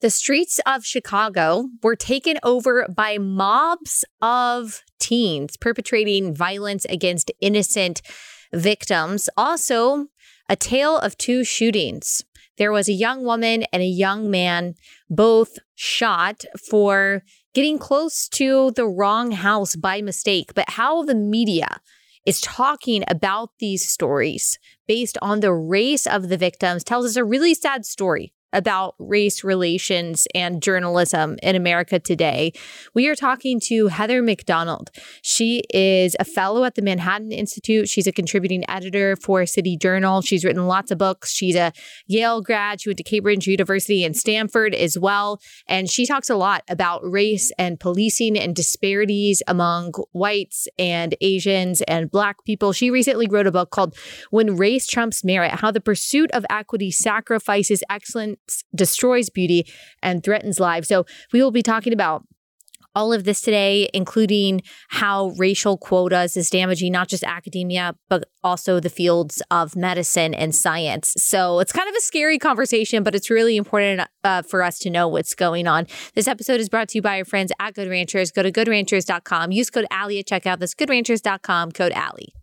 The streets of Chicago were taken over by mobs of teens perpetrating violence against innocent victims. Also, a tale of two shootings. There was a young woman and a young man, both shot for getting close to the wrong house by mistake. But how the media is talking about these stories based on the race of the victims tells us a really sad story about race relations and journalism in America today. We are talking to Heather Mac Donald. She is a fellow at the Manhattan Institute. She's a contributing editor for City Journal. She's written lots of books. She's a Yale grad. She went to Cambridge University and Stanford as well. And she talks a lot about race and policing and disparities among whites and Asians and Black people. She recently wrote a book called When Race Trumps Merit How the Pursuit of Equity Sacrifices Excellence destroys beauty and threatens lives. So we will be talking about all of this today, including how racial quotas is damaging not just academia, but also the fields of medicine and science. So it's kind of a scary conversation, but it's really important uh, for us to know what's going on. This episode is brought to you by our friends at Good Ranchers. Go to goodranchers.com. Use code Allie at checkout. That's goodranchers.com, code Allie.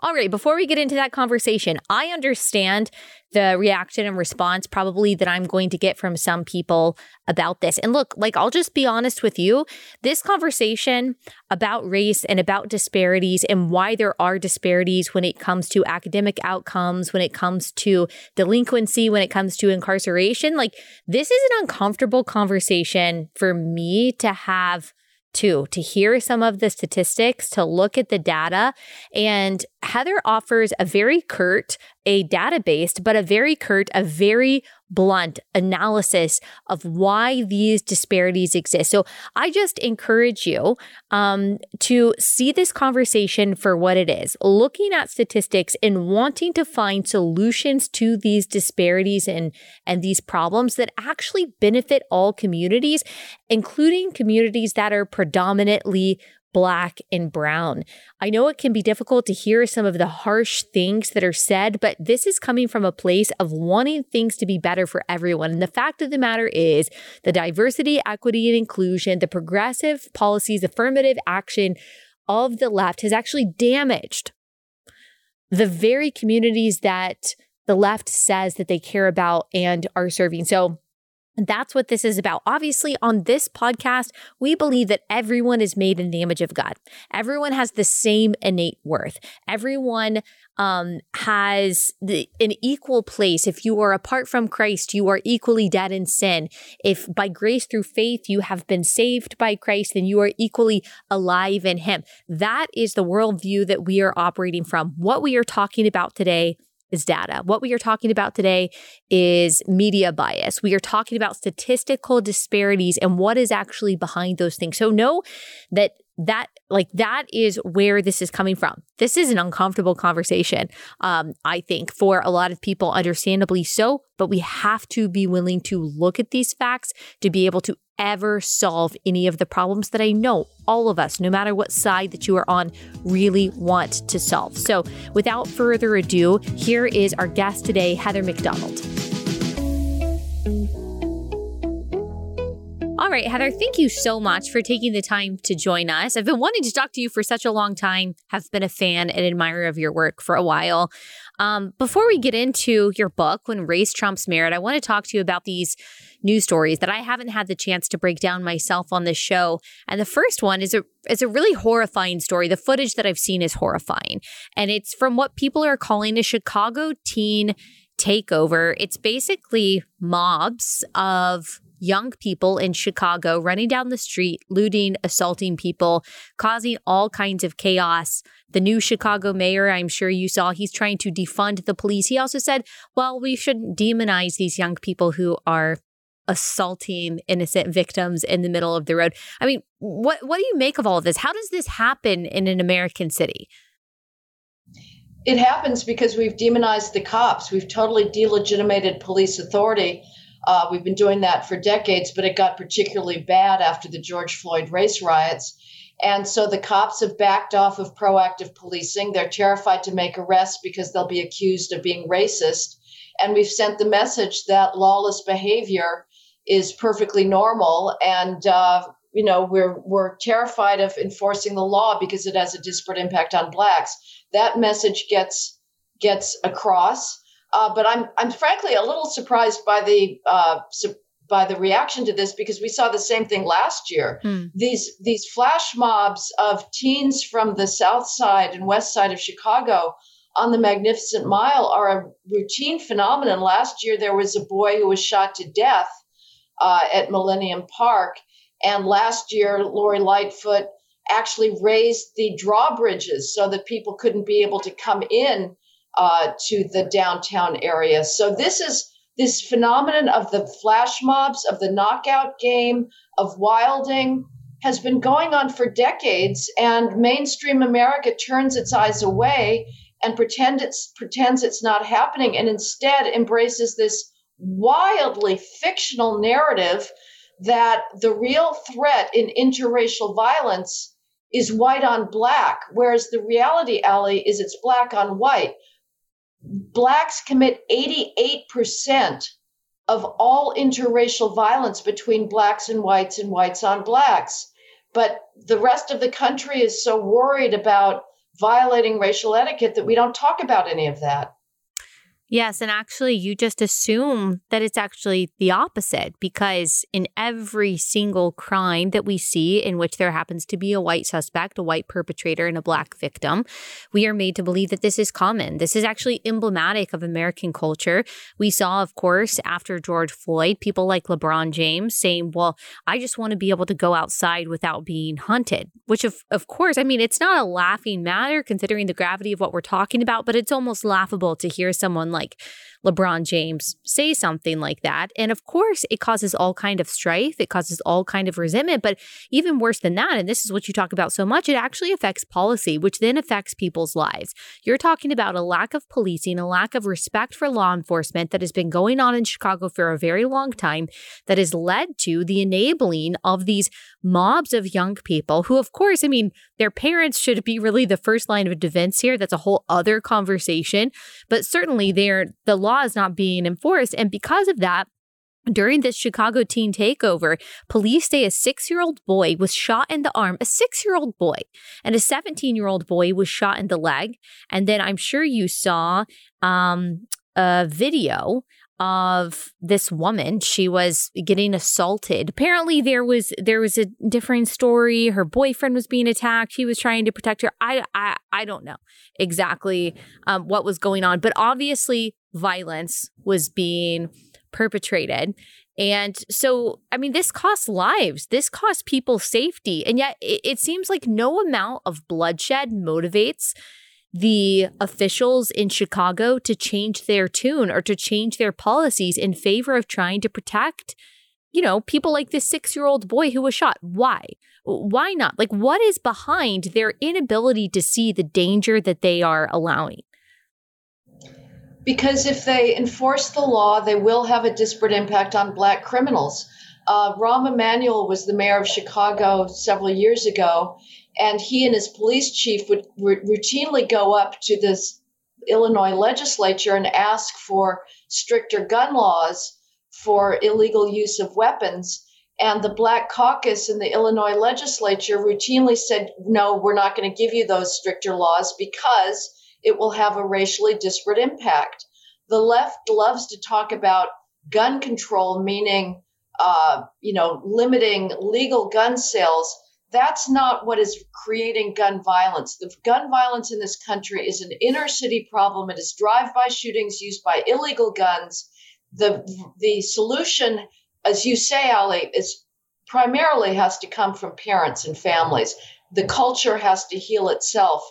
All right, before we get into that conversation, I understand the reaction and response probably that I'm going to get from some people about this. And look, like I'll just be honest with you, this conversation about race and about disparities and why there are disparities when it comes to academic outcomes, when it comes to delinquency, when it comes to incarceration, like this is an uncomfortable conversation for me to have too, to hear some of the statistics, to look at the data. And Heather offers a very curt, a data based, but a very curt, a very blunt analysis of why these disparities exist. So I just encourage you um, to see this conversation for what it is, looking at statistics and wanting to find solutions to these disparities and, and these problems that actually benefit all communities, including communities that are predominantly black and brown. I know it can be difficult to hear some of the harsh things that are said, but this is coming from a place of wanting things to be better for everyone. And the fact of the matter is the diversity, equity, and inclusion, the progressive policies, affirmative action of the left has actually damaged the very communities that the left says that they care about and are serving. So that's what this is about. Obviously, on this podcast, we believe that everyone is made in the image of God. Everyone has the same innate worth. Everyone um, has the, an equal place. If you are apart from Christ, you are equally dead in sin. If by grace through faith you have been saved by Christ, then you are equally alive in Him. That is the worldview that we are operating from. What we are talking about today is data. What we are talking about today is media bias. We are talking about statistical disparities and what is actually behind those things. So know that that like that is where this is coming from. This is an uncomfortable conversation, um, I think, for a lot of people, understandably so. But we have to be willing to look at these facts to be able to ever solve any of the problems that I know all of us, no matter what side that you are on, really want to solve. So, without further ado, here is our guest today, Heather Mac Donald. All right, Heather, thank you so much for taking the time to join us. I've been wanting to talk to you for such a long time, have been a fan and admirer of your work for a while. Um, before we get into your book, When Race Trumps Merit, I want to talk to you about these news stories that I haven't had the chance to break down myself on this show. And the first one is a is a really horrifying story. The footage that I've seen is horrifying. And it's from what people are calling a Chicago teen takeover. It's basically mobs of young people in Chicago running down the street, looting, assaulting people, causing all kinds of chaos. The new Chicago mayor, I'm sure you saw, he's trying to defund the police. He also said, well, we shouldn't demonize these young people who are assaulting innocent victims in the middle of the road. I mean, what what do you make of all of this? How does this happen in an American city? It happens because we've demonized the cops. We've totally delegitimated police authority uh, we've been doing that for decades, but it got particularly bad after the George Floyd race riots. And so the cops have backed off of proactive policing. They're terrified to make arrests because they'll be accused of being racist. And we've sent the message that lawless behavior is perfectly normal. And, uh, you know, we're, we're terrified of enforcing the law because it has a disparate impact on blacks. That message gets, gets across. Uh, but I'm, I'm frankly a little surprised by the uh, su- by the reaction to this because we saw the same thing last year. Hmm. These these flash mobs of teens from the south side and west side of Chicago on the Magnificent Mile are a routine phenomenon. Last year there was a boy who was shot to death uh, at Millennium Park, and last year Lori Lightfoot actually raised the drawbridges so that people couldn't be able to come in uh, to the downtown area. So this is this phenomenon of the flash mobs, of the knockout game, of wilding has been going on for decades, and mainstream America turns its eyes away and pretend it's, pretends it's not happening, and instead embraces this wildly fictional narrative that the real threat in interracial violence is white on black, whereas the reality, Allie, is it's black on white blacks commit 88% of all interracial violence between blacks and whites and whites on blacks. But the rest of the country is so worried about violating racial etiquette that we don't talk about any of that. Yes. And actually, you just assume that it's actually the opposite because in every single crime that we see in which there happens to be a white suspect, a white perpetrator, and a black victim, we are made to believe that this is common. This is actually emblematic of American culture. We saw, of course, after George Floyd, people like LeBron James saying, Well, I just want to be able to go outside without being hunted, which, of, of course, I mean, it's not a laughing matter considering the gravity of what we're talking about, but it's almost laughable to hear someone like like LeBron James say something like that. And of course, it causes all kind of strife, it causes all kind of resentment, but even worse than that, and this is what you talk about so much, it actually affects policy, which then affects people's lives. You're talking about a lack of policing, a lack of respect for law enforcement that has been going on in Chicago for a very long time that has led to the enabling of these mobs of young people who of course, I mean, their parents should be really the first line of defense here. That's a whole other conversation, but certainly they're the law is not being enforced. And because of that, during this Chicago teen takeover, police say a six year old boy was shot in the arm, a six year old boy, and a 17 year old boy was shot in the leg. And then I'm sure you saw um, a video of this woman. She was getting assaulted. Apparently there was there was a different story. Her boyfriend was being attacked. He was trying to protect her. I i, I don't know exactly um, what was going on. But obviously violence was being perpetrated and so i mean this costs lives this costs people safety and yet it, it seems like no amount of bloodshed motivates the officials in Chicago to change their tune or to change their policies in favor of trying to protect, you know, people like this six year old boy who was shot. Why? Why not? Like, what is behind their inability to see the danger that they are allowing? Because if they enforce the law, they will have a disparate impact on Black criminals. Uh, Rahm Emanuel was the mayor of Chicago several years ago, and he and his police chief would r- routinely go up to this Illinois legislature and ask for stricter gun laws for illegal use of weapons. And the Black Caucus in the Illinois legislature routinely said, no, we're not going to give you those stricter laws because it will have a racially disparate impact. The left loves to talk about gun control, meaning, uh, you know, limiting legal gun sales that's not what is creating gun violence. The gun violence in this country is an inner city problem. It is drive-by shootings used by illegal guns. The the solution, as you say, Allie, is primarily has to come from parents and families. The culture has to heal itself.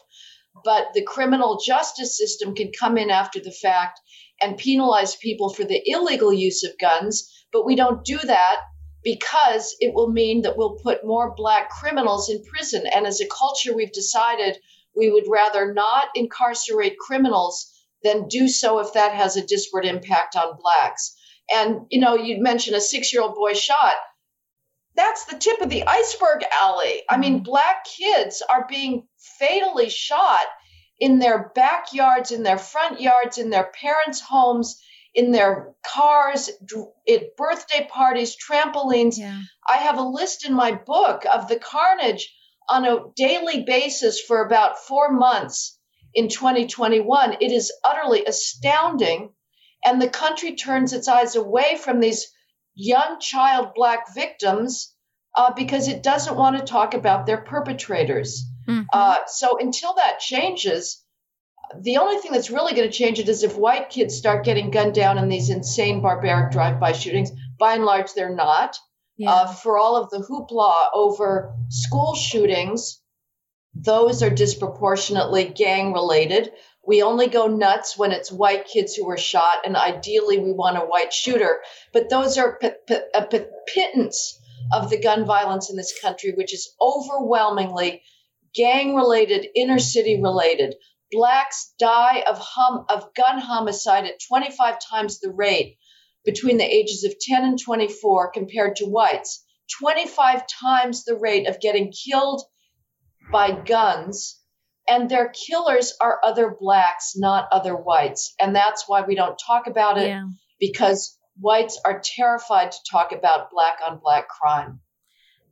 But the criminal justice system can come in after the fact and penalize people for the illegal use of guns. But we don't do that because it will mean that we'll put more black criminals in prison. And as a culture, we've decided we would rather not incarcerate criminals than do so if that has a disparate impact on blacks. And, you know, you mentioned a six year old boy shot. that's the tip of the iceberg, Allie. I mean, mm-hmm. black kids are being fatally shot in their backyards, in their front yards, in their parents' homes, in their cars, at birthday parties, trampolines. Yeah. I have a list in my book of the carnage on a daily basis for about four months in 2021. It is utterly astounding. And the country turns its eyes away from these young child black victims uh, because it doesn't want to talk about their perpetrators. Mm-hmm. Uh, so until that changes, the only thing that's really going to change it is if white kids start getting gunned down in these insane, barbaric drive-by shootings. By and large, they're not. Yeah. Uh, for all of the hoopla over school shootings, those are disproportionately gang related. We only go nuts when it's white kids who were shot, and ideally we want a white shooter. But those are p- p- a p- pittance of the gun violence in this country, which is overwhelmingly gang related, inner city mm-hmm. related. Blacks die of hum of gun homicide at 25 times the rate between the ages of 10 and 24 compared to whites. 25 times the rate of getting killed by guns. And their killers are other blacks, not other whites. And that's why we don't talk about it yeah. because whites are terrified to talk about black on black crime.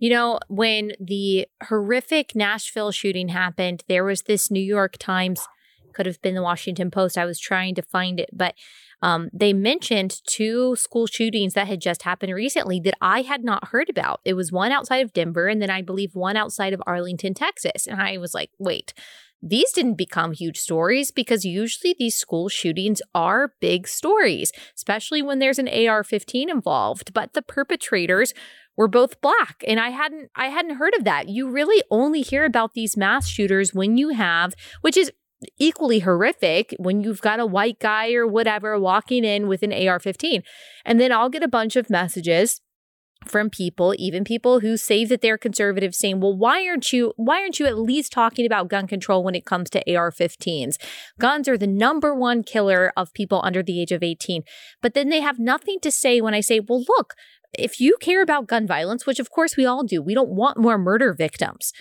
You know, when the horrific Nashville shooting happened, there was this New York Times, could have been the Washington Post. I was trying to find it, but um, they mentioned two school shootings that had just happened recently that I had not heard about. It was one outside of Denver, and then I believe one outside of Arlington, Texas. And I was like, wait, these didn't become huge stories because usually these school shootings are big stories, especially when there's an AR-15 involved. But the perpetrators were both black and I hadn't I hadn't heard of that. You really only hear about these mass shooters when you have which is equally horrific when you've got a white guy or whatever walking in with an AR-15. And then I'll get a bunch of messages from people, even people who say that they're conservative, saying, "Well, why aren't you? Why aren't you at least talking about gun control when it comes to AR-15s? Guns are the number one killer of people under the age of 18." But then they have nothing to say when I say, "Well, look, if you care about gun violence, which of course we all do, we don't want more murder victims.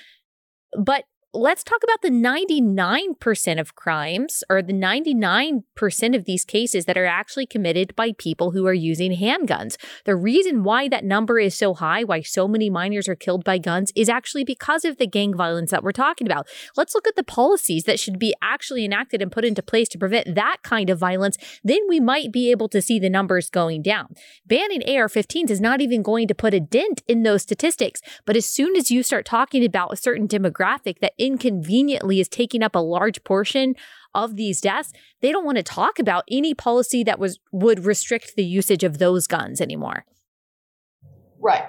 But let's talk about the 99% of crimes or the 99% of these cases that are actually committed by people who are using handguns. The reason why that number is so high, why so many minors are killed by guns, is actually because of the gang violence that we're talking about. Let's look at the policies that should be actually enacted and put into place to prevent that kind of violence. Then we might be able to see the numbers going down. Banning AR 15s is not even going to put a dent in those statistics. But as soon as you start talking about a certain demographic that inconveniently is taking up a large portion of these deaths, they don't want to talk about any policy that was would restrict the usage of those guns anymore. Right.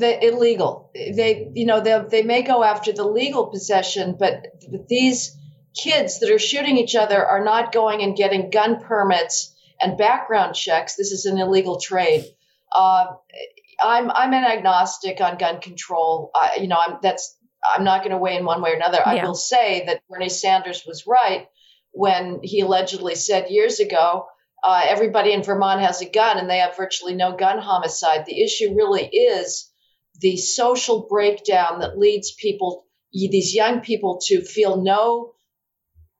Illegal. They you know they they may go after the legal possession, but these kids that are shooting each other are not going and getting gun permits and background checks. This is an illegal trade. Uh, I'm I'm an agnostic on gun control. Uh, you know, I'm that's I'm not going to weigh in one way or another. Yeah. I will say that Bernie Sanders was right when he allegedly said years ago, uh, everybody in Vermont has a gun and they have virtually no gun homicide. The issue really is the social breakdown that leads people, these young people, to feel no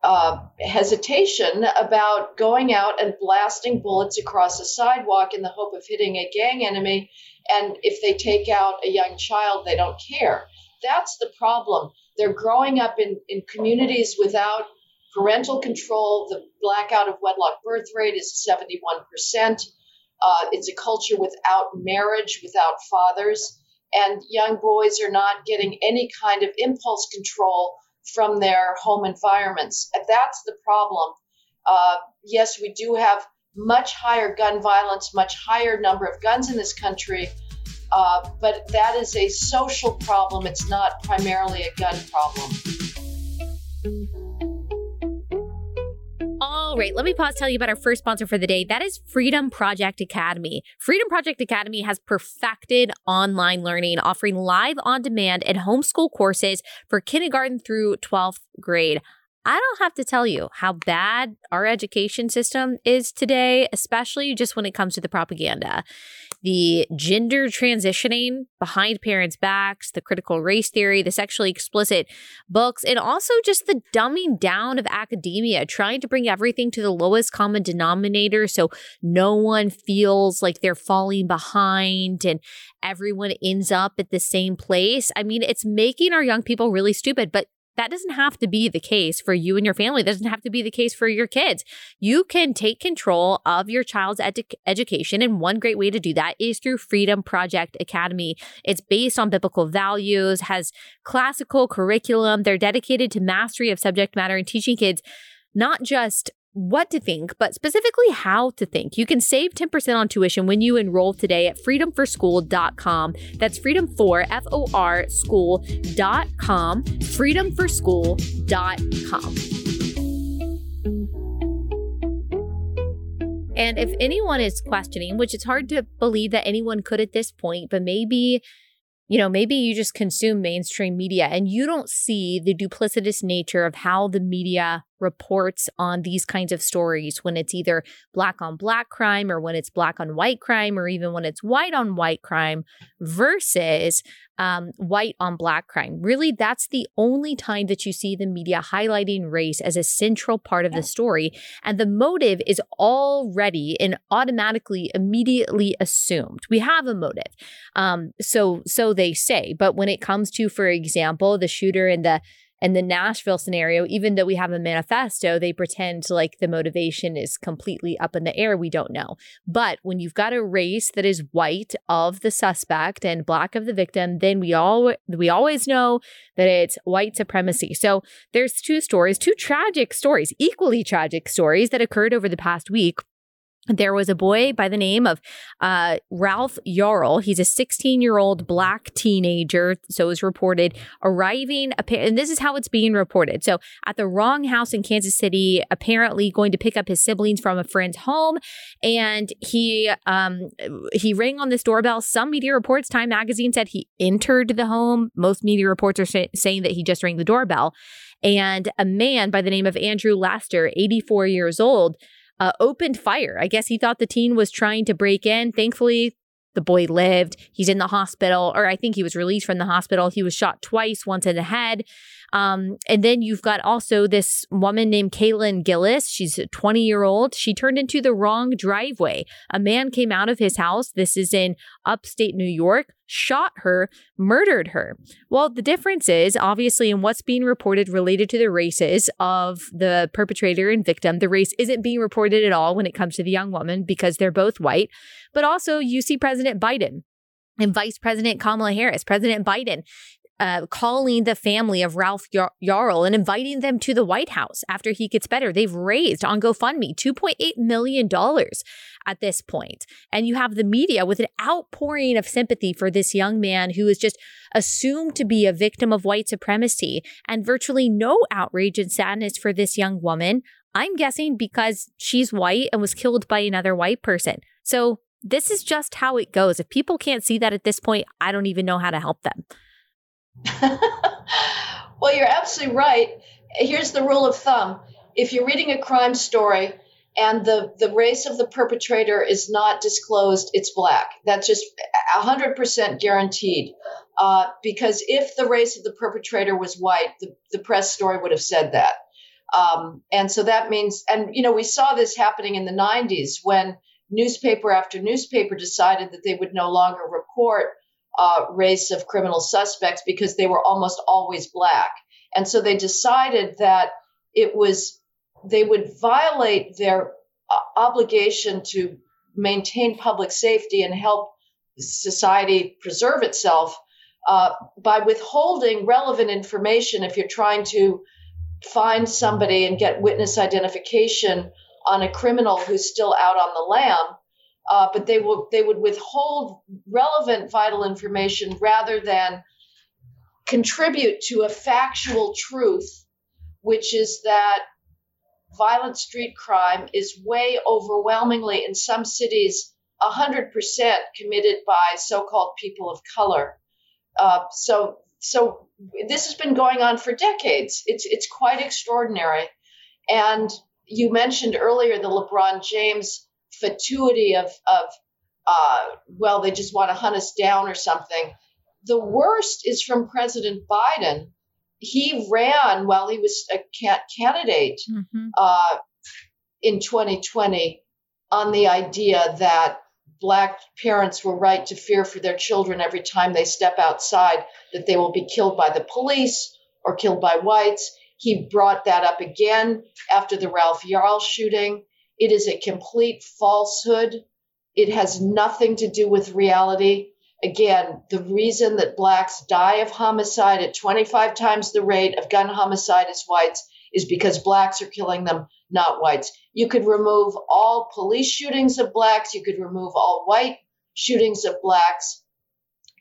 uh, hesitation about going out and blasting bullets across a sidewalk in the hope of hitting a gang enemy. And if they take out a young child, they don't care. That's the problem. They're growing up in, in communities without parental control. The blackout of wedlock birth rate is 71%. Uh, it's a culture without marriage, without fathers. And young boys are not getting any kind of impulse control from their home environments. That's the problem. Uh, yes, we do have much higher gun violence, much higher number of guns in this country, uh, but that is a social problem. It's not primarily a gun problem. All right, let me pause tell you about our first sponsor for the day. That is Freedom Project Academy. Freedom Project Academy has perfected online learning, offering live on demand and homeschool courses for kindergarten through 12th grade. I don't have to tell you how bad our education system is today, especially just when it comes to the propaganda. The gender transitioning behind parents' backs, the critical race theory, the sexually explicit books, and also just the dumbing down of academia, trying to bring everything to the lowest common denominator so no one feels like they're falling behind and everyone ends up at the same place. I mean, it's making our young people really stupid, but that doesn't have to be the case for you and your family. That doesn't have to be the case for your kids. You can take control of your child's edu- education. And one great way to do that is through Freedom Project Academy. It's based on biblical values, has classical curriculum. They're dedicated to mastery of subject matter and teaching kids not just what to think, but specifically how to think. You can save 10% on tuition when you enroll today at freedomforschool.com. That's freedom for F O R school.com, freedomforschool.com. And if anyone is questioning, which it's hard to believe that anyone could at this point, but maybe you know, maybe you just consume mainstream media and you don't see the duplicitous nature of how the media reports on these kinds of stories when it's either black on black crime or when it's black on white crime or even when it's white on white crime versus um, white on black crime. Really, that's the only time that you see the media highlighting race as a central part of the story. And the motive is already and automatically, immediately assumed. We have a motive. Um, so, so they say. But when it comes to, for example, the shooter in the and the Nashville scenario, even though we have a manifesto, they pretend like the motivation is completely up in the air. We don't know. But when you've got a race that is white of the suspect and black of the victim, then we all we always know that it's white supremacy. So there's two stories, two tragic stories, equally tragic stories that occurred over the past week there was a boy by the name of uh, Ralph Yarl. He's a 16 year old black teenager. So was reported arriving, and this is how it's being reported. So at the wrong house in Kansas City, apparently going to pick up his siblings from a friend's home. And he, um, he rang on this doorbell. Some media reports, Time Magazine said he entered the home. Most media reports are say- saying that he just rang the doorbell. And a man by the name of Andrew Lester, 84 years old, uh, opened fire. I guess he thought the teen was trying to break in. Thankfully, the boy lived. He's in the hospital, or I think he was released from the hospital. He was shot twice, once in the head. Um, and then you've got also this woman named Kaylin Gillis. She's a 20 year old. She turned into the wrong driveway. A man came out of his house. This is in upstate New York, shot her, murdered her. Well, the difference is obviously in what's being reported related to the races of the perpetrator and victim. The race isn't being reported at all when it comes to the young woman because they're both white. But also, you see President Biden and Vice President Kamala Harris, President Biden uh, calling the family of Ralph Yarl and inviting them to the White House after he gets better. They've raised on GoFundMe $2.8 million at this point. And you have the media with an outpouring of sympathy for this young man who is just assumed to be a victim of white supremacy and virtually no outrage and sadness for this young woman. I'm guessing because she's white and was killed by another white person. So this is just how it goes. If people can't see that at this point, I don't even know how to help them. well, you're absolutely right. Here's the rule of thumb if you're reading a crime story and the, the race of the perpetrator is not disclosed, it's black. That's just 100% guaranteed. Uh, because if the race of the perpetrator was white, the, the press story would have said that. Um, and so that means, and you know, we saw this happening in the 90s when newspaper after newspaper decided that they would no longer report uh, race of criminal suspects because they were almost always black. And so they decided that it was, they would violate their uh, obligation to maintain public safety and help society preserve itself uh, by withholding relevant information if you're trying to find somebody and get witness identification on a criminal who's still out on the lam uh, but they will they would withhold relevant vital information rather than contribute to a factual truth, which is that violent street crime is way overwhelmingly in some cities 100% committed by so-called people of color. Uh, so so this has been going on for decades. It's it's quite extraordinary. And you mentioned earlier the LeBron James fatuity of of uh, well, they just want to hunt us down or something. The worst is from President Biden. He ran while he was a candidate mm-hmm. uh, in 2020 on the idea that black parents were right to fear for their children every time they step outside that they will be killed by the police or killed by whites. He brought that up again after the Ralph Yarl shooting. It is a complete falsehood. It has nothing to do with reality. Again, the reason that blacks die of homicide at 25 times the rate of gun homicide as whites is because blacks are killing them, not whites. You could remove all police shootings of blacks, you could remove all white shootings of blacks,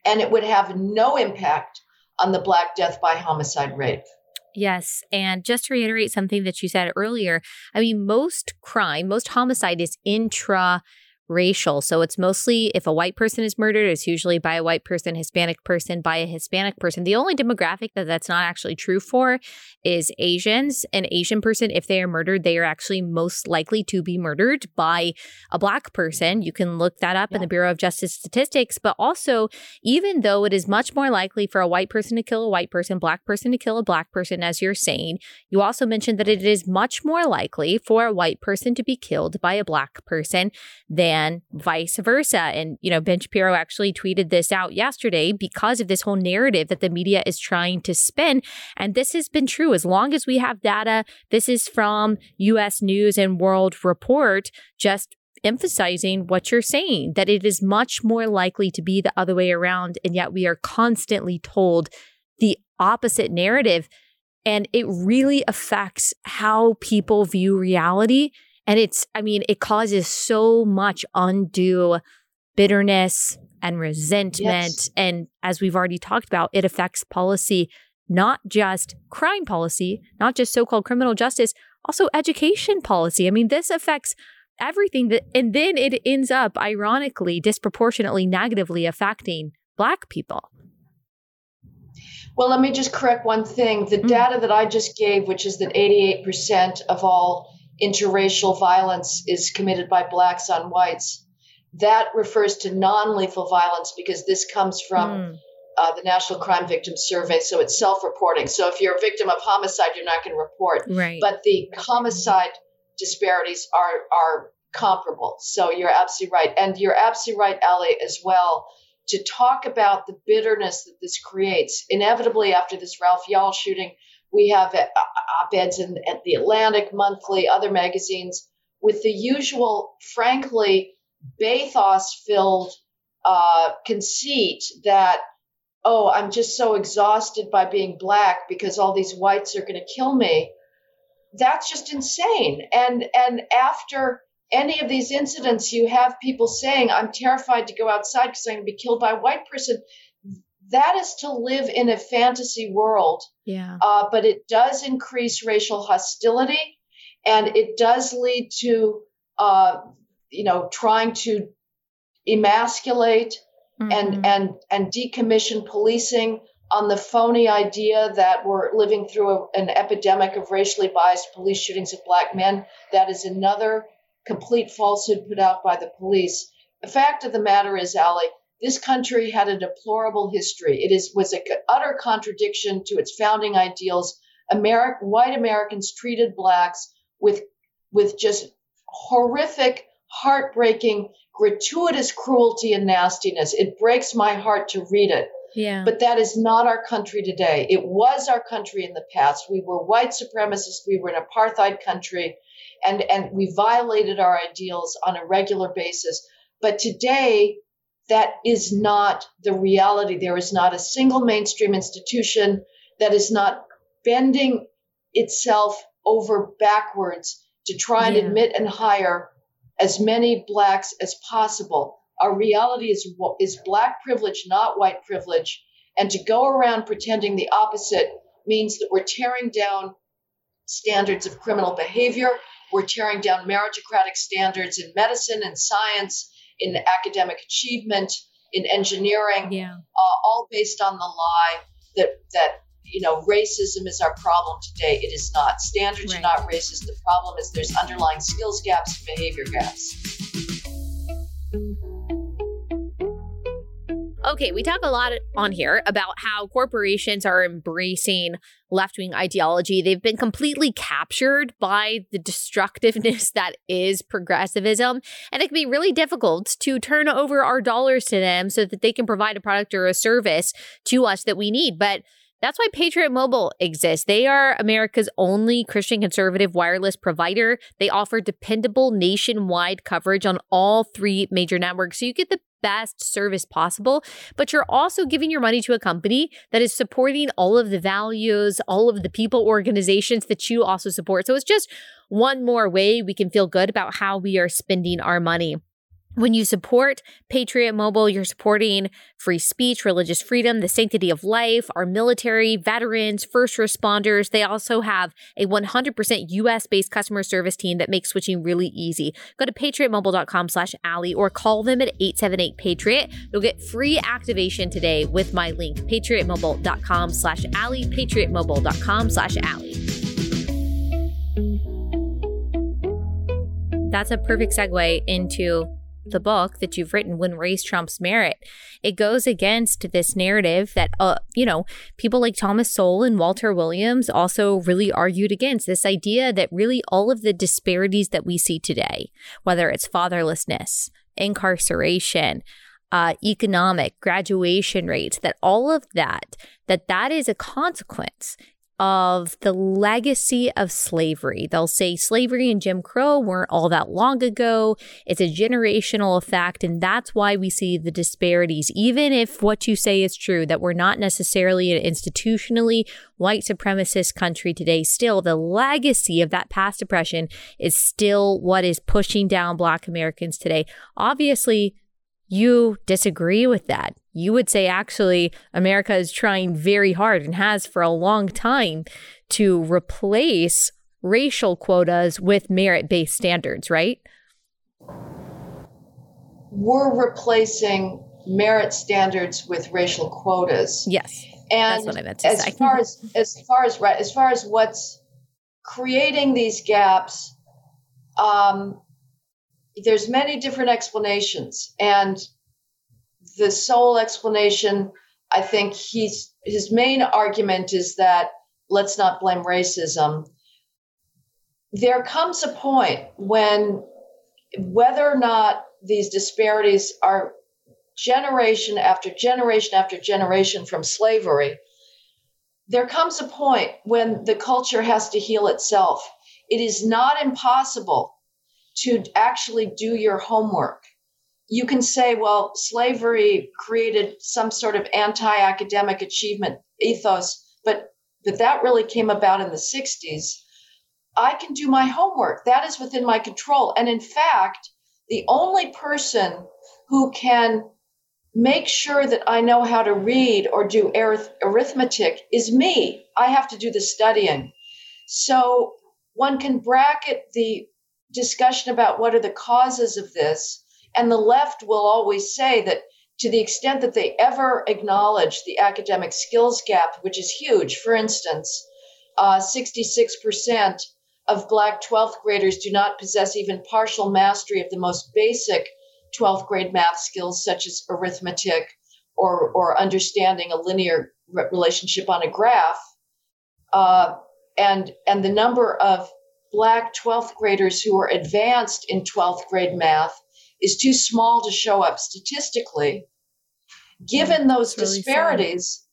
and it would have no impact on the black death by homicide rate. Yes. And just to reiterate something that you said earlier, I mean, most crime, most homicide is intra racial. So it's mostly if a white person is murdered, it's usually by a white person, Hispanic person, by a Hispanic person. The only demographic that that's not actually true for is Asians. An Asian person, if they are murdered, they are actually most likely to be murdered by a black person. You can look that up yeah. in the Bureau of Justice Statistics. But also, even though it is much more likely for a white person to kill a white person, black person to kill a black person, as you're saying, you also mentioned that it is much more likely for a white person to be killed by a black person than and vice versa. And, you know, Ben Shapiro actually tweeted this out yesterday because of this whole narrative that the media is trying to spin. And this has been true as long as we have data. This is from US News and World Report, just emphasizing what you're saying that it is much more likely to be the other way around. And yet we are constantly told the opposite narrative. And it really affects how people view reality and it's, I mean, it causes so much undue bitterness and resentment. Yes. And as we've already talked about, it affects policy, not just crime policy, not just so called criminal justice, also education policy. I mean, this affects everything that, and then it ends up ironically, disproportionately negatively affecting Black people. Well, let me just correct one thing. The mm. data that I just gave, which is that 88% of all interracial violence is committed by blacks on whites. That refers to non lethal violence because this comes from mm. uh, the National Crime Victims Survey. So it's self reporting. So if you're a victim of homicide, you're not going to report. Right. But the homicide disparities are, are comparable. So you're absolutely right. And you're absolutely right, Allie, as well, to talk about the bitterness that this creates. Inevitably, after this Ralph Yarl shooting, we have uh, op eds in at the Atlantic Monthly, other magazines, with the usual, frankly, bathos filled uh, conceit that, oh, I'm just so exhausted by being black because all these whites are going to kill me. That's just insane. And and after any of these incidents, you have people saying, I'm terrified to go outside because I'm going to be killed by a white person that is to live in a fantasy world. Yeah. Uh, but it does increase racial hostility, and it does lead to, uh, you know, trying to emasculate mm-hmm. and and and decommission policing on the phony idea that we're living through a, an epidemic of racially biased police shootings of black men. That is another complete falsehood put out by the police. The fact of the matter is, Allie, this country had a deplorable history. It is, was an utter contradiction to its founding ideals. American, white Americans treated blacks with, with just horrific, heartbreaking, gratuitous cruelty and nastiness. It breaks my heart to read it. Yeah. But that is not our country today. It was our country in the past. We were white supremacists. We were an apartheid country, and and we violated our ideals on a regular basis. But today, that is not the reality. There is not a single mainstream institution that is not bending itself over backwards to try and yeah. admit and hire as many blacks as possible. Our reality is is black privilege, not white privilege, and to go around pretending the opposite means that we're tearing down standards of criminal behavior. We're tearing down meritocratic standards in medicine and science in academic achievement, in engineering, yeah. uh, all based on the lie that that you know racism is our problem today. It is not. Standards right. are not racist. The problem is there's underlying skills gaps and behavior gaps. Okay, we talk a lot on here about how corporations are embracing left wing ideology. They've been completely captured by the destructiveness that is progressivism. And it can be really difficult to turn over our dollars to them so that they can provide a product or a service to us that we need. But that's why Patriot Mobile exists. They are America's only Christian conservative wireless provider. They offer dependable nationwide coverage on all three major networks. So you get the best service possible, but you're also giving your money to a company that is supporting all of the values, all of the people, organizations that you also support. So it's just one more way we can feel good about how we are spending our money. When you support Patriot Mobile, you're supporting free speech, religious freedom, the sanctity of life, our military, veterans, first responders. They also have a 100% US based customer service team that makes switching really easy. Go to patriotmobile.com slash Allie or call them at 878 Patriot. You'll get free activation today with my link, patriotmobile.com slash Allie, patriotmobile.com slash Allie. That's a perfect segue into the book that you've written when race trumps merit it goes against this narrative that uh, you know people like thomas sowell and walter williams also really argued against this idea that really all of the disparities that we see today whether it's fatherlessness incarceration uh, economic graduation rates that all of that that that is a consequence of the legacy of slavery. They'll say slavery and Jim Crow weren't all that long ago. It's a generational effect. And that's why we see the disparities, even if what you say is true, that we're not necessarily an institutionally white supremacist country today. Still, the legacy of that past oppression is still what is pushing down Black Americans today. Obviously, you disagree with that. You would say actually America is trying very hard and has for a long time to replace racial quotas with merit based standards, right? We're replacing merit standards with racial quotas. Yes. And that's what I meant to as say. far as as far as right as far as what's creating these gaps, um, there's many different explanations and the Sowell explanation i think he's his main argument is that let's not blame racism. There comes a point when whether or not these disparities are generation after generation after generation from slavery there comes a point when the culture has to heal itself. It is not impossible to actually do your homework. You can say, well, slavery created some sort of anti academic achievement ethos, but, but that really came about in the 60s. I can do my homework. That is within my control. And in fact, the only person who can make sure that I know how to read or do arith- arithmetic is me. I have to do the studying. So one can bracket the discussion about what are the causes of this. And the left will always say that to the extent that they ever acknowledge the academic skills gap, which is huge, for instance, uh, 66% of Black 12th graders do not possess even partial mastery of the most basic 12th grade math skills, such as arithmetic or, or understanding a linear relationship on a graph. Uh, and, and the number of Black 12th graders who are advanced in 12th grade math is too small to show up statistically. Given mm, those really disparities,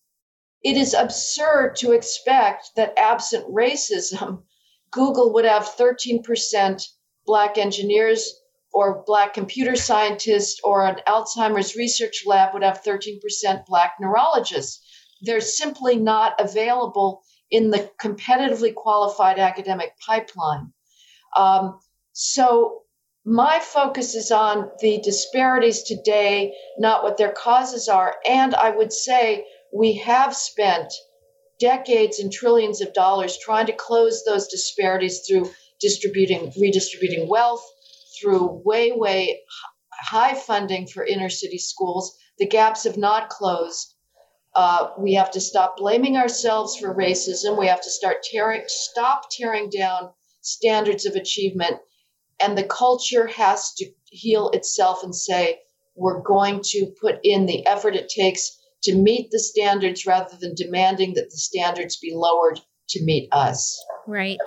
sad. it is absurd to expect that absent racism, Google would have 13% Black engineers or Black computer scientists or an Alzheimer's research lab would have 13% Black neurologists. They're simply not available in the competitively qualified academic pipeline. Um, so my focus is on the disparities today, not what their causes are. And I would say we have spent decades and trillions of dollars trying to close those disparities through distributing, redistributing wealth, through way, way high funding for inner city schools. The gaps have not closed. Uh, we have to stop blaming ourselves for racism. We have to start tearing, stop tearing down standards of achievement, and the culture has to heal itself and say, we're going to put in the effort it takes to meet the standards rather than demanding that the standards be lowered to meet us. Right.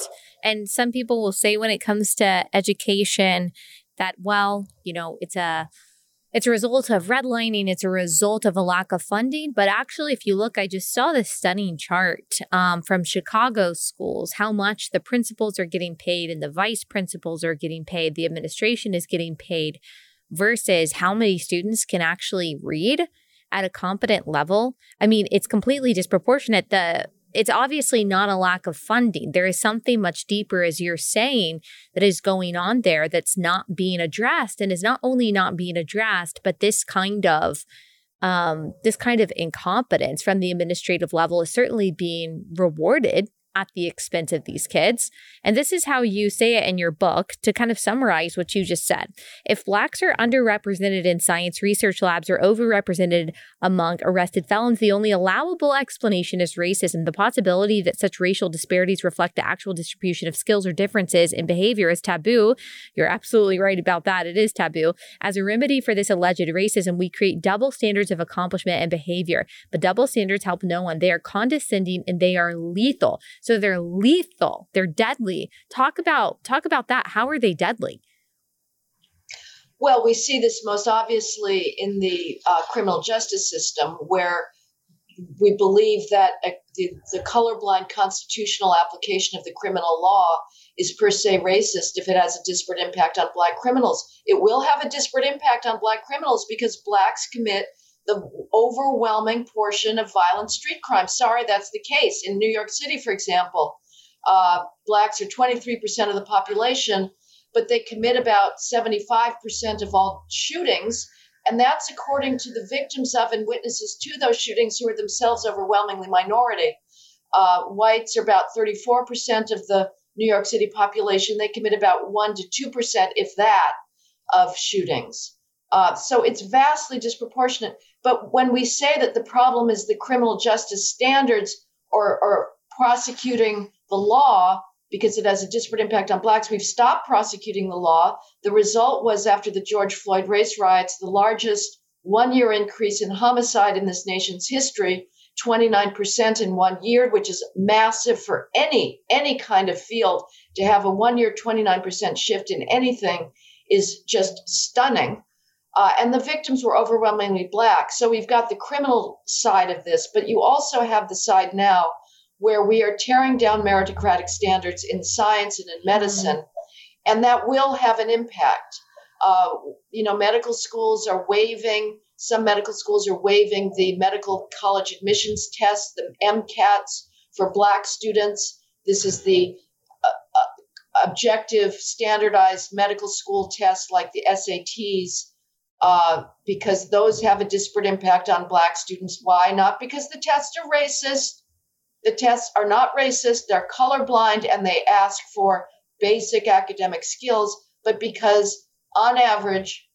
And some people will say when it comes to education that, well, you know, it's a it's a result of redlining. It's a result of a lack of funding. But actually, if you look, I just saw this stunning chart um, from Chicago schools how much the principals are getting paid and the vice principals are getting paid, the administration is getting paid, versus how many students can actually read at a competent level. I mean, it's completely disproportionate. The it's obviously not a lack of funding. There is something much deeper, as you're saying, that is going on there that's not being addressed, and is not only not being addressed, but this kind of um, this kind of incompetence from the administrative level is certainly being rewarded at the expense of these kids. And this is how you say it in your book to kind of summarize what you just said. If Blacks are underrepresented in science research labs or overrepresented among arrested felons, the only allowable explanation is racism. The possibility that such racial disparities reflect the actual distribution of skills or differences in behavior is taboo. You're absolutely right about that. It is taboo. As a remedy for this alleged racism, we create double standards of accomplishment and behavior. But double standards help no one. They are condescending and they are lethal. So they're lethal. They're deadly. Talk about talk about that. How are they deadly? Well, we see this most obviously in the uh, criminal justice system, where we believe that a, the, the colorblind constitutional application of the criminal law is per se racist if it has a disparate impact on black criminals. It will have a disparate impact on black criminals because blacks commit the overwhelming portion of violent street crime. Sorry, that's the case. In New York City, for example, uh, blacks are 23% of the population, but they commit about 75% of all shootings. And that's according to the victims of and witnesses to those shootings who are themselves overwhelmingly minority. Uh, whites are about 34% of the New York City population. They commit about 1% to 2%, if that, of shootings. Uh, so it's vastly disproportionate. But when we say that the problem is the criminal justice standards or, or prosecuting the law because it has a disparate impact on blacks, we've stopped prosecuting the law. The result was after the George Floyd race riots, the largest one year increase in homicide in this nation's history. 29% in one year, which is massive for any any kind of field. To have a one year 29% shift in anything is just stunning. Uh, and the victims were overwhelmingly black. So we've got the criminal side of this, but you also have the side now where we are tearing down meritocratic standards in science and in medicine, mm-hmm. and that will have an impact. Uh, you know, medical schools are waiving, some medical schools are waiving the medical college admissions test, the MCATs for Black students. This is the uh, uh, objective standardized medical school test like the SATs uh, because those have a disparate impact on Black students. Why? Not because the tests are racist. The tests are not racist, they're colorblind, and they ask for basic academic skills, but because on average,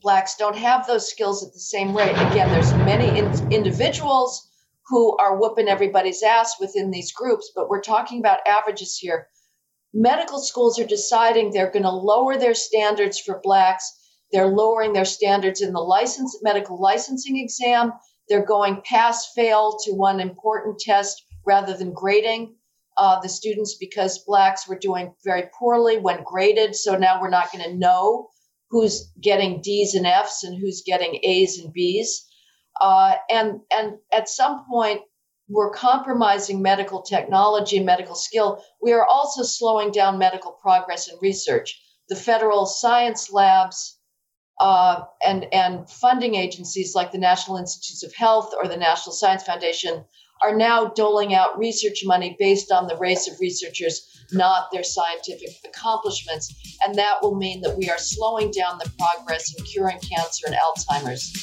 Blacks don't have those skills at the same rate. Again, there's many in- individuals who are whooping everybody's ass within these groups, but we're talking about averages here. Medical schools are deciding they're going to lower their standards for Blacks they're lowering their standards in the license medical licensing exam. They're going pass fail to one important test rather than grading uh, the students because blacks were doing very poorly when graded. So now we're not going to know who's getting D's and F's and who's getting A's and B's. Uh, and and at some point we're compromising medical technology and medical skill. We are also slowing down medical progress and research. The federal science labs uh, and and funding agencies like the National Institutes of Health or the National Science Foundation are now doling out research money based on the race of researchers, not their scientific accomplishments, and that will mean that we are slowing down the progress in curing cancer and Alzheimer's.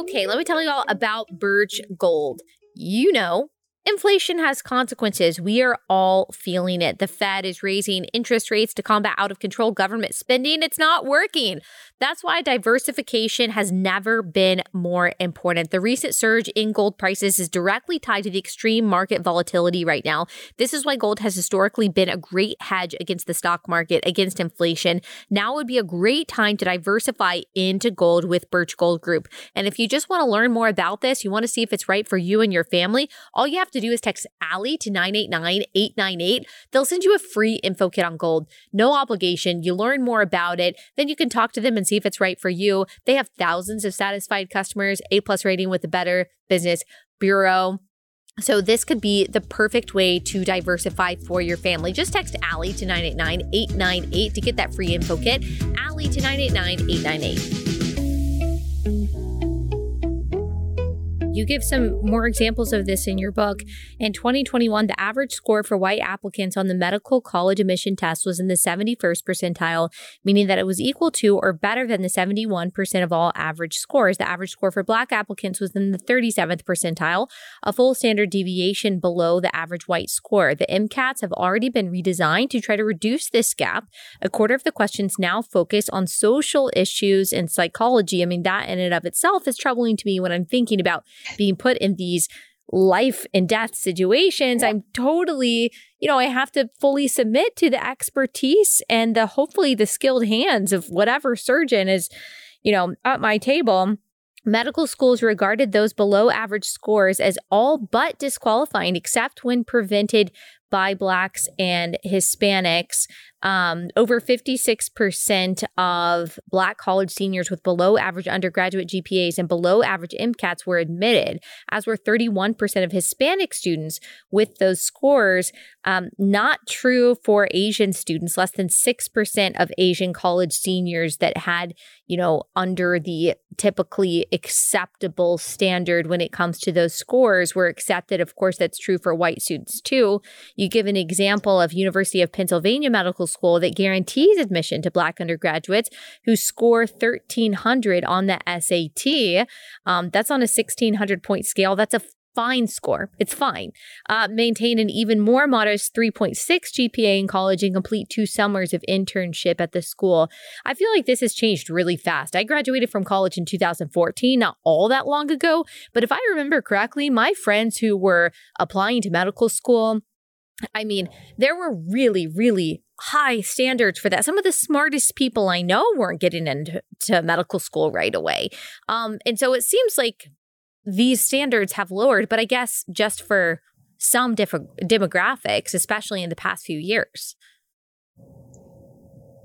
Okay, let me tell you all about Birch Gold. You know Inflation has consequences. We are all feeling it. The Fed is raising interest rates to combat out of control government spending. It's not working. That's why diversification has never been more important. The recent surge in gold prices is directly tied to the extreme market volatility right now. This is why gold has historically been a great hedge against the stock market, against inflation. Now would be a great time to diversify into gold with Birch Gold Group. And if you just want to learn more about this, you want to see if it's right for you and your family, all you have to do is text Allie to 989 898. They'll send you a free info kit on gold. No obligation. You learn more about it. Then you can talk to them and see if it's right for you. They have thousands of satisfied customers, A plus rating with the Better Business Bureau. So this could be the perfect way to diversify for your family. Just text Allie to 989-898 to get that free info kit. Allie to 989-898. You give some more examples of this in your book. In 2021, the average score for white applicants on the medical college admission test was in the 71st percentile, meaning that it was equal to or better than the 71% of all average scores. The average score for black applicants was in the 37th percentile, a full standard deviation below the average white score. The MCATs have already been redesigned to try to reduce this gap. A quarter of the questions now focus on social issues and psychology. I mean, that in and of itself is troubling to me when I'm thinking about being put in these life and death situations, I'm totally, you know, I have to fully submit to the expertise and the hopefully the skilled hands of whatever surgeon is, you know, at my table. Medical schools regarded those below average scores as all but disqualifying, except when prevented by Blacks and Hispanics. Um, over 56% of Black college seniors with below average undergraduate GPAs and below average MCATs were admitted, as were 31% of Hispanic students with those scores. Um, not true for Asian students, less than 6% of Asian college seniors that had, you know, under the typically acceptable standard when it comes to those scores were accepted. Of course, that's true for white students too. You give an example of University of Pennsylvania Medical School that guarantees admission to Black undergraduates who score 1300 on the SAT. Um, that's on a 1600 point scale. That's a fine score. It's fine. Uh, maintain an even more modest 3.6 GPA in college and complete two summers of internship at the school. I feel like this has changed really fast. I graduated from college in 2014, not all that long ago, but if I remember correctly, my friends who were applying to medical school, I mean, there were really, really high standards for that. Some of the smartest people I know weren't getting into medical school right away. Um, and so it seems like these standards have lowered, but I guess just for some different demographics, especially in the past few years.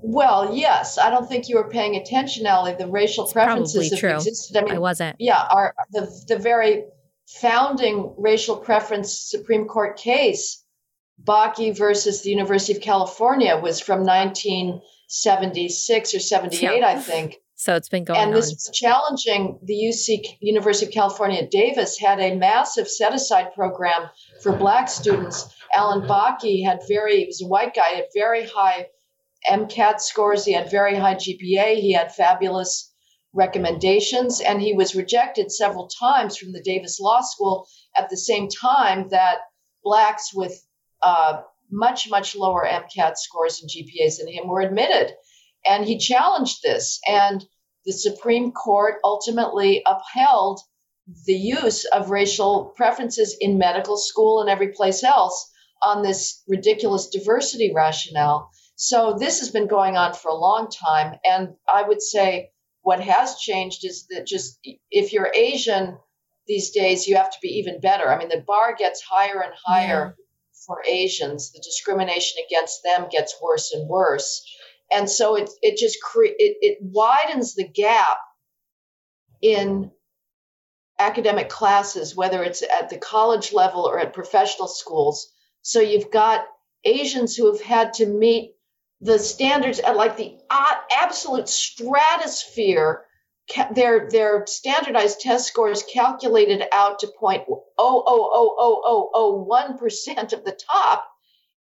Well, yes, I don't think you were paying attention, Allie. The racial it's preferences have true. existed. I mean, I wasn't. Yeah, the the very founding racial preference Supreme Court case Bakke versus the University of California was from 1976 or 78, yeah. I think. So it's been going on. and on. this was challenging the UC University of California at Davis had a massive set aside program for black students. Alan Bakke had very he was a white guy, had very high MCAT scores, he had very high GPA, he had fabulous recommendations, and he was rejected several times from the Davis Law School at the same time that blacks with uh, much, much lower MCAT scores and GPAs than him were admitted. And he challenged this. And the Supreme Court ultimately upheld the use of racial preferences in medical school and every place else on this ridiculous diversity rationale. So this has been going on for a long time. And I would say what has changed is that just if you're Asian these days, you have to be even better. I mean, the bar gets higher and higher for Asians, the discrimination against them gets worse and worse. And so it, it just cre- it, it widens the gap in academic classes, whether it's at the college level or at professional schools. So you've got Asians who have had to meet the standards at like the uh, absolute stratosphere their their standardized test scores calculated out to point oh oh oh oh oh oh one percent of the top,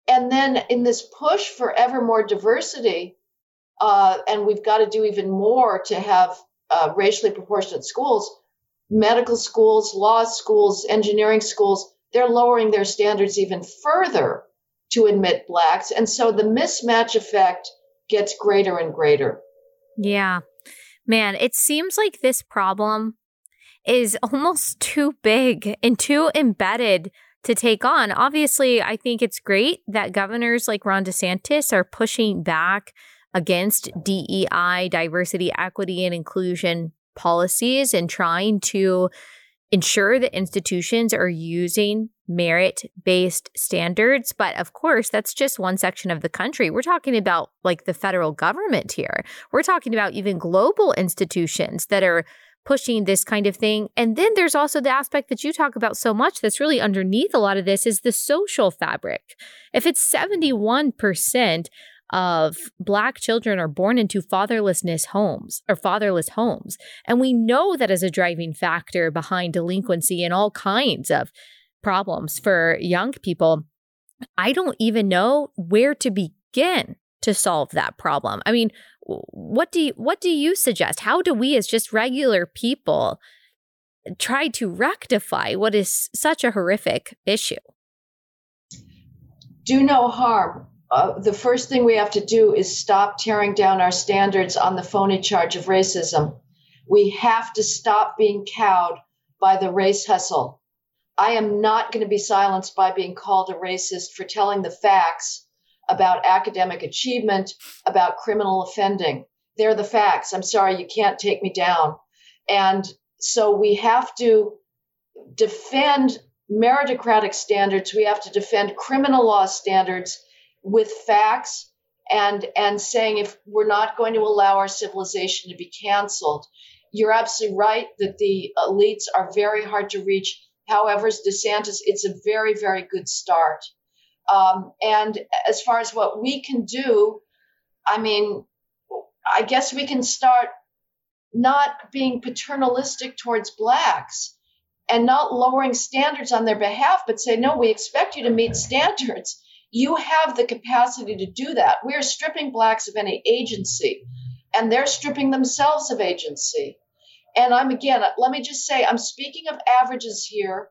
and then in this push for ever more diversity, uh, and we've got to do even more to have uh, racially proportionate schools, medical schools, law schools, engineering schools. they're lowering their standards even further to admit blacks. And so the mismatch effect gets greater and greater. Yeah. Man, it seems like this problem is almost too big and too embedded to take on. Obviously, I think it's great that governors like Ron DeSantis are pushing back against DEI, diversity, equity, and inclusion policies and trying to ensure that institutions are using merit based standards. But of course, that's just one section of the country. We're talking about like the federal government here. We're talking about even global institutions that are pushing this kind of thing. And then there's also the aspect that you talk about so much that's really underneath a lot of this is the social fabric. If it's 71% of black children are born into fatherlessness homes or fatherless homes, and we know that as a driving factor behind delinquency and all kinds of problems for young people, I don't even know where to begin to solve that problem. I mean, what do you, what do you suggest? How do we as just regular people try to rectify what is such a horrific issue? Do no harm. Uh, the first thing we have to do is stop tearing down our standards on the phony charge of racism. We have to stop being cowed by the race hustle. I am not going to be silenced by being called a racist for telling the facts about academic achievement, about criminal offending. They're the facts. I'm sorry, you can't take me down. And so we have to defend meritocratic standards. We have to defend criminal law standards with facts and and saying if we're not going to allow our civilization to be canceled. You're absolutely right that the elites are very hard to reach. However, DeSantis, it's a very, very good start. Um, and as far as what we can do, I mean, I guess we can start not being paternalistic towards blacks and not lowering standards on their behalf, but say, no, we expect you to meet standards. You have the capacity to do that. We are stripping blacks of any agency, and they're stripping themselves of agency. And I'm again, let me just say, I'm speaking of averages here,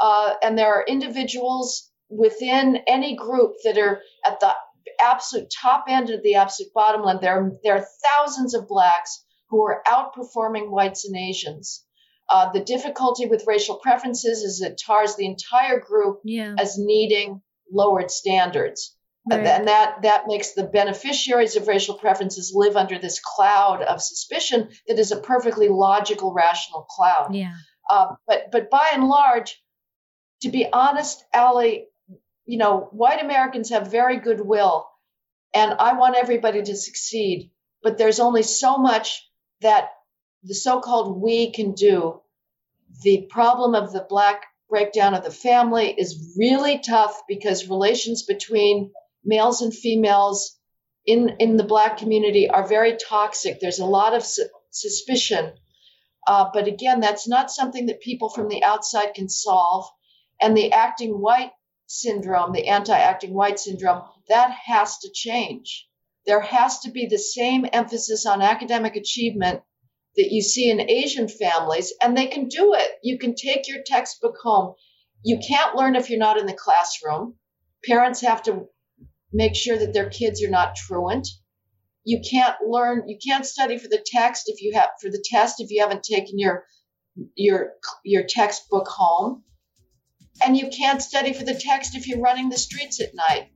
uh, and there are individuals within any group that are at the absolute top end of the absolute bottom line, there, there are thousands of blacks who are outperforming whites and Asians. Uh, the difficulty with racial preferences is it tars the entire group yeah. as needing lowered standards. Right. And that, that makes the beneficiaries of racial preferences live under this cloud of suspicion that is a perfectly logical, rational cloud. Yeah. Uh, but, but by and large, to be honest, Allie, you know, white Americans have very good will, and I want everybody to succeed. But there's only so much that the so called we can do. The problem of the black breakdown of the family is really tough because relations between males and females in, in the black community are very toxic. There's a lot of su- suspicion. Uh, but again, that's not something that people from the outside can solve. And the acting white syndrome, the anti acting white syndrome, that has to change. There has to be the same emphasis on academic achievement that you see in Asian families, and they can do it. You can take your textbook home. You can't learn if you're not in the classroom. Parents have to make sure that their kids are not truant. You can't learn, you can't study for the text if you have for the test if you haven't taken your your your textbook home and you can't study for the text if you're running the streets at night.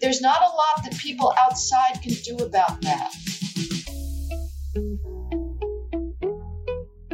There's not a lot that people outside can do about that.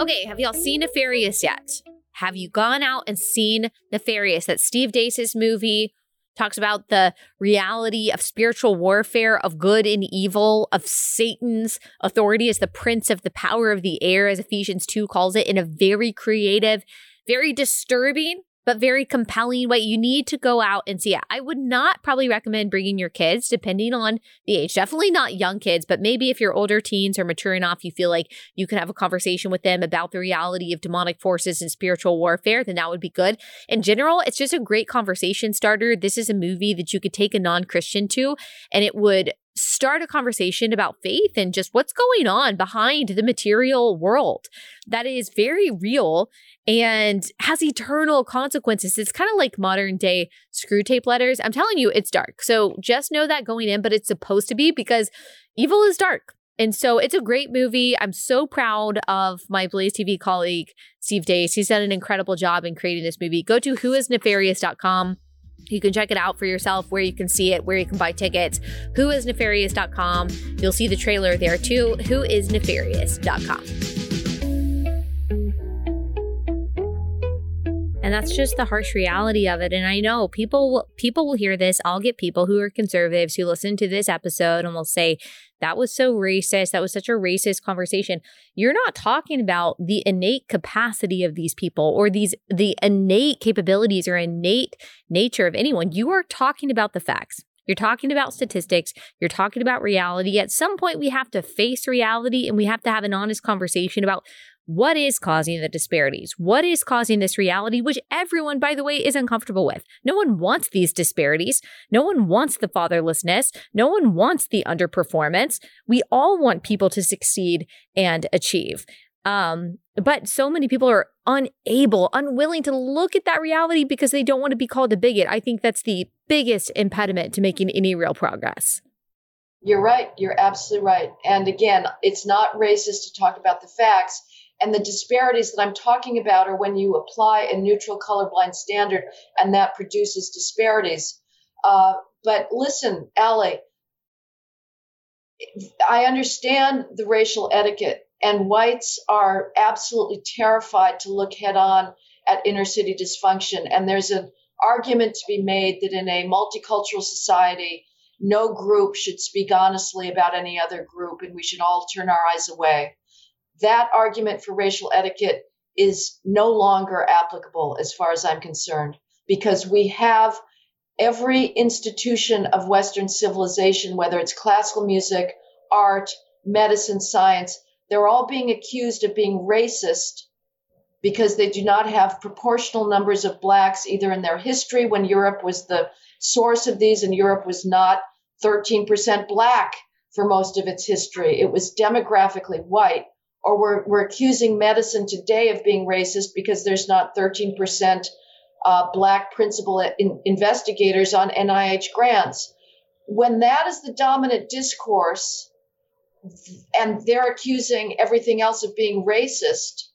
Okay, have y'all seen Nefarious yet? Have you gone out and seen Nefarious? That Steve Deace's movie talks about the reality of spiritual warfare, of good and evil, of Satan's authority as the prince of the power of the air, as Ephesians 2 calls it, in a very creative, very disturbing, but very compelling way. You need to go out and see it. I would not probably recommend bringing your kids, depending on the age. Definitely not young kids, but maybe if you're older teens or mature enough, you feel like you can have a conversation with them about the reality of demonic forces and spiritual warfare, then that would be good. In general, it's just a great conversation starter. This is a movie that you could take a non Christian to, and it would start a conversation about faith and just what's going on behind the material world that is very real and has eternal consequences. It's kind of like modern day Screwtape letters. I'm telling you, it's dark. So just know that going in, but it's supposed to be because evil is dark. And so it's a great movie. I'm so proud of my Blaze TV colleague, Steve Deace. He's done an incredible job in creating this movie. Go to whoisnefarious.com you can check it out for yourself, where you can see it, where you can buy tickets. Whoisnefarious.com. You'll see the trailer there too. Whoisnefarious.com. And that's just the harsh reality of it. And I know people will people will hear this. I'll get people who are conservatives who listen to this episode and will say, that was so racist. That was such a racist conversation. You're not talking about the innate capacity of these people or these the innate capabilities or innate nature of anyone. You are talking about the facts. You're talking about statistics. You're talking about reality. At some point, we have to face reality and we have to have an honest conversation about what is causing the disparities? What is causing this reality, which everyone, by the way, is uncomfortable with? No one wants these disparities. No one wants the fatherlessness. No one wants the underperformance. We all want people to succeed and achieve. Um, but so many people are unable, unwilling to look at that reality because they don't want to be called a bigot. I think that's the biggest impediment to making any real progress. You're right. You're absolutely right. And again, it's not racist to talk about the facts and the disparities that I'm talking about are when you apply a neutral colorblind standard and that produces disparities. Uh, but listen, Allie, I understand the racial etiquette, and whites are absolutely terrified to look head on at inner city dysfunction. And there's an argument to be made that in a multicultural society, no group should speak honestly about any other group, and we should all turn our eyes away that argument for racial etiquette is no longer applicable as far as I'm concerned because we have every institution of Western civilization, whether it's classical music, art, medicine, science, they're all being accused of being racist because they do not have proportional numbers of blacks either in their history when Europe was the source of these and Europe was not 13% black for most of its history. It was demographically white or we're, we're accusing medicine today of being racist because there's not 13% uh, black principal in, investigators on NIH grants. When that is the dominant discourse, and they're accusing everything else of being racist,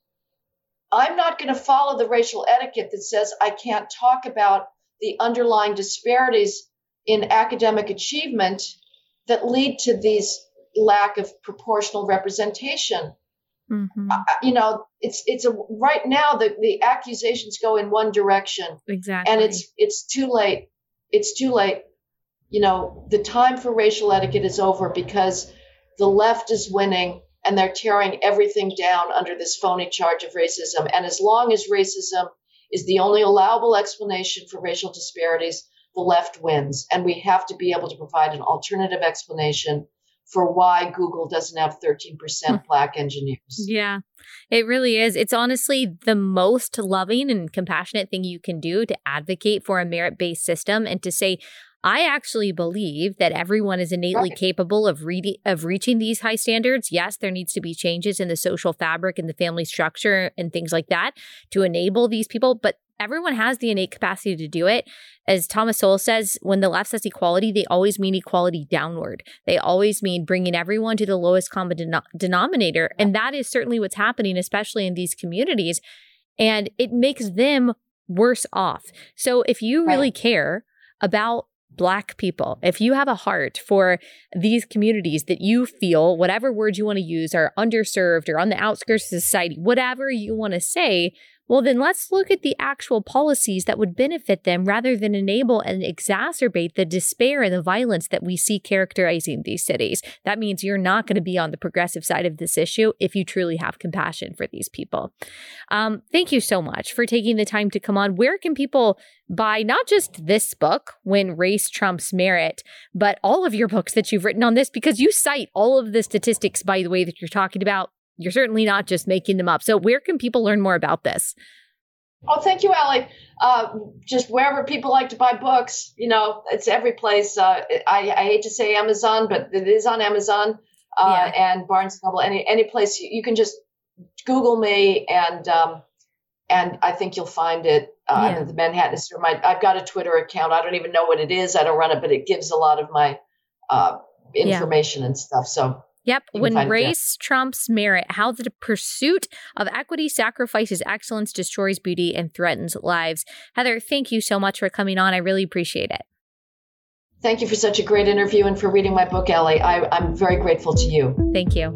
I'm not going to follow the racial etiquette that says I can't talk about the underlying disparities in academic achievement that lead to these lack of proportional representation. Mm-hmm. Uh, you know, it's it's a right now the the accusations go in one direction. Exactly. And it's it's too late. It's too late. You know, the time for racial etiquette is over because the left is winning and they're tearing everything down under this phony charge of racism. And as long as racism is the only allowable explanation for racial disparities, the left wins. And we have to be able to provide an alternative explanation for why Google doesn't have 13% hmm. black engineers. Yeah, it really is. It's honestly the most loving and compassionate thing you can do to advocate for a merit based system and to say, I actually believe that everyone is innately right. capable of reading of reaching these high standards. Yes, there needs to be changes in the social fabric and the family structure and things like that to enable these people, but everyone has the innate capacity to do it. As Thomas Sowell says, when the left says equality, they always mean equality downward. They always mean bringing everyone to the lowest common den- denominator. And that is certainly what's happening, especially in these communities. And it makes them worse off. So if you really care about Black people, if you have a heart for these communities that you feel, whatever words you want to use, are underserved or on the outskirts of society, whatever you want to say, well, then let's look at the actual policies that would benefit them rather than enable and exacerbate the despair and the violence that we see characterizing these cities. That means you're not going to be on the progressive side of this issue if you truly have compassion for these people. Um, thank you so much for taking the time to come on. Where can people buy not just this book, When Race Trumps Merit, but all of your books that you've written on this? Because you cite all of the statistics, by the way, that you're talking about you're certainly not just making them up. So, where can people learn more about this? Oh, thank you, Allie. Uh, just wherever people like to buy books, you know, it's every place. Uh, I, I, hate to say Amazon, but it is on Amazon uh, yeah. and Barnes & Noble. Any any place you, you can just Google me, and um, and I think you'll find it. Uh, yeah. The Manhattan. My I've got a Twitter account. I don't even know what it is. I don't run it, but it gives a lot of my uh, information yeah. and stuff. So Yep. When race trumps merit, how the pursuit of equity sacrifices excellence, destroys beauty, and threatens lives. Heather, thank you so much for coming on. I really appreciate it. Thank you for such a great interview and for reading my book, Ellie. I, I'm very grateful to you. Thank you.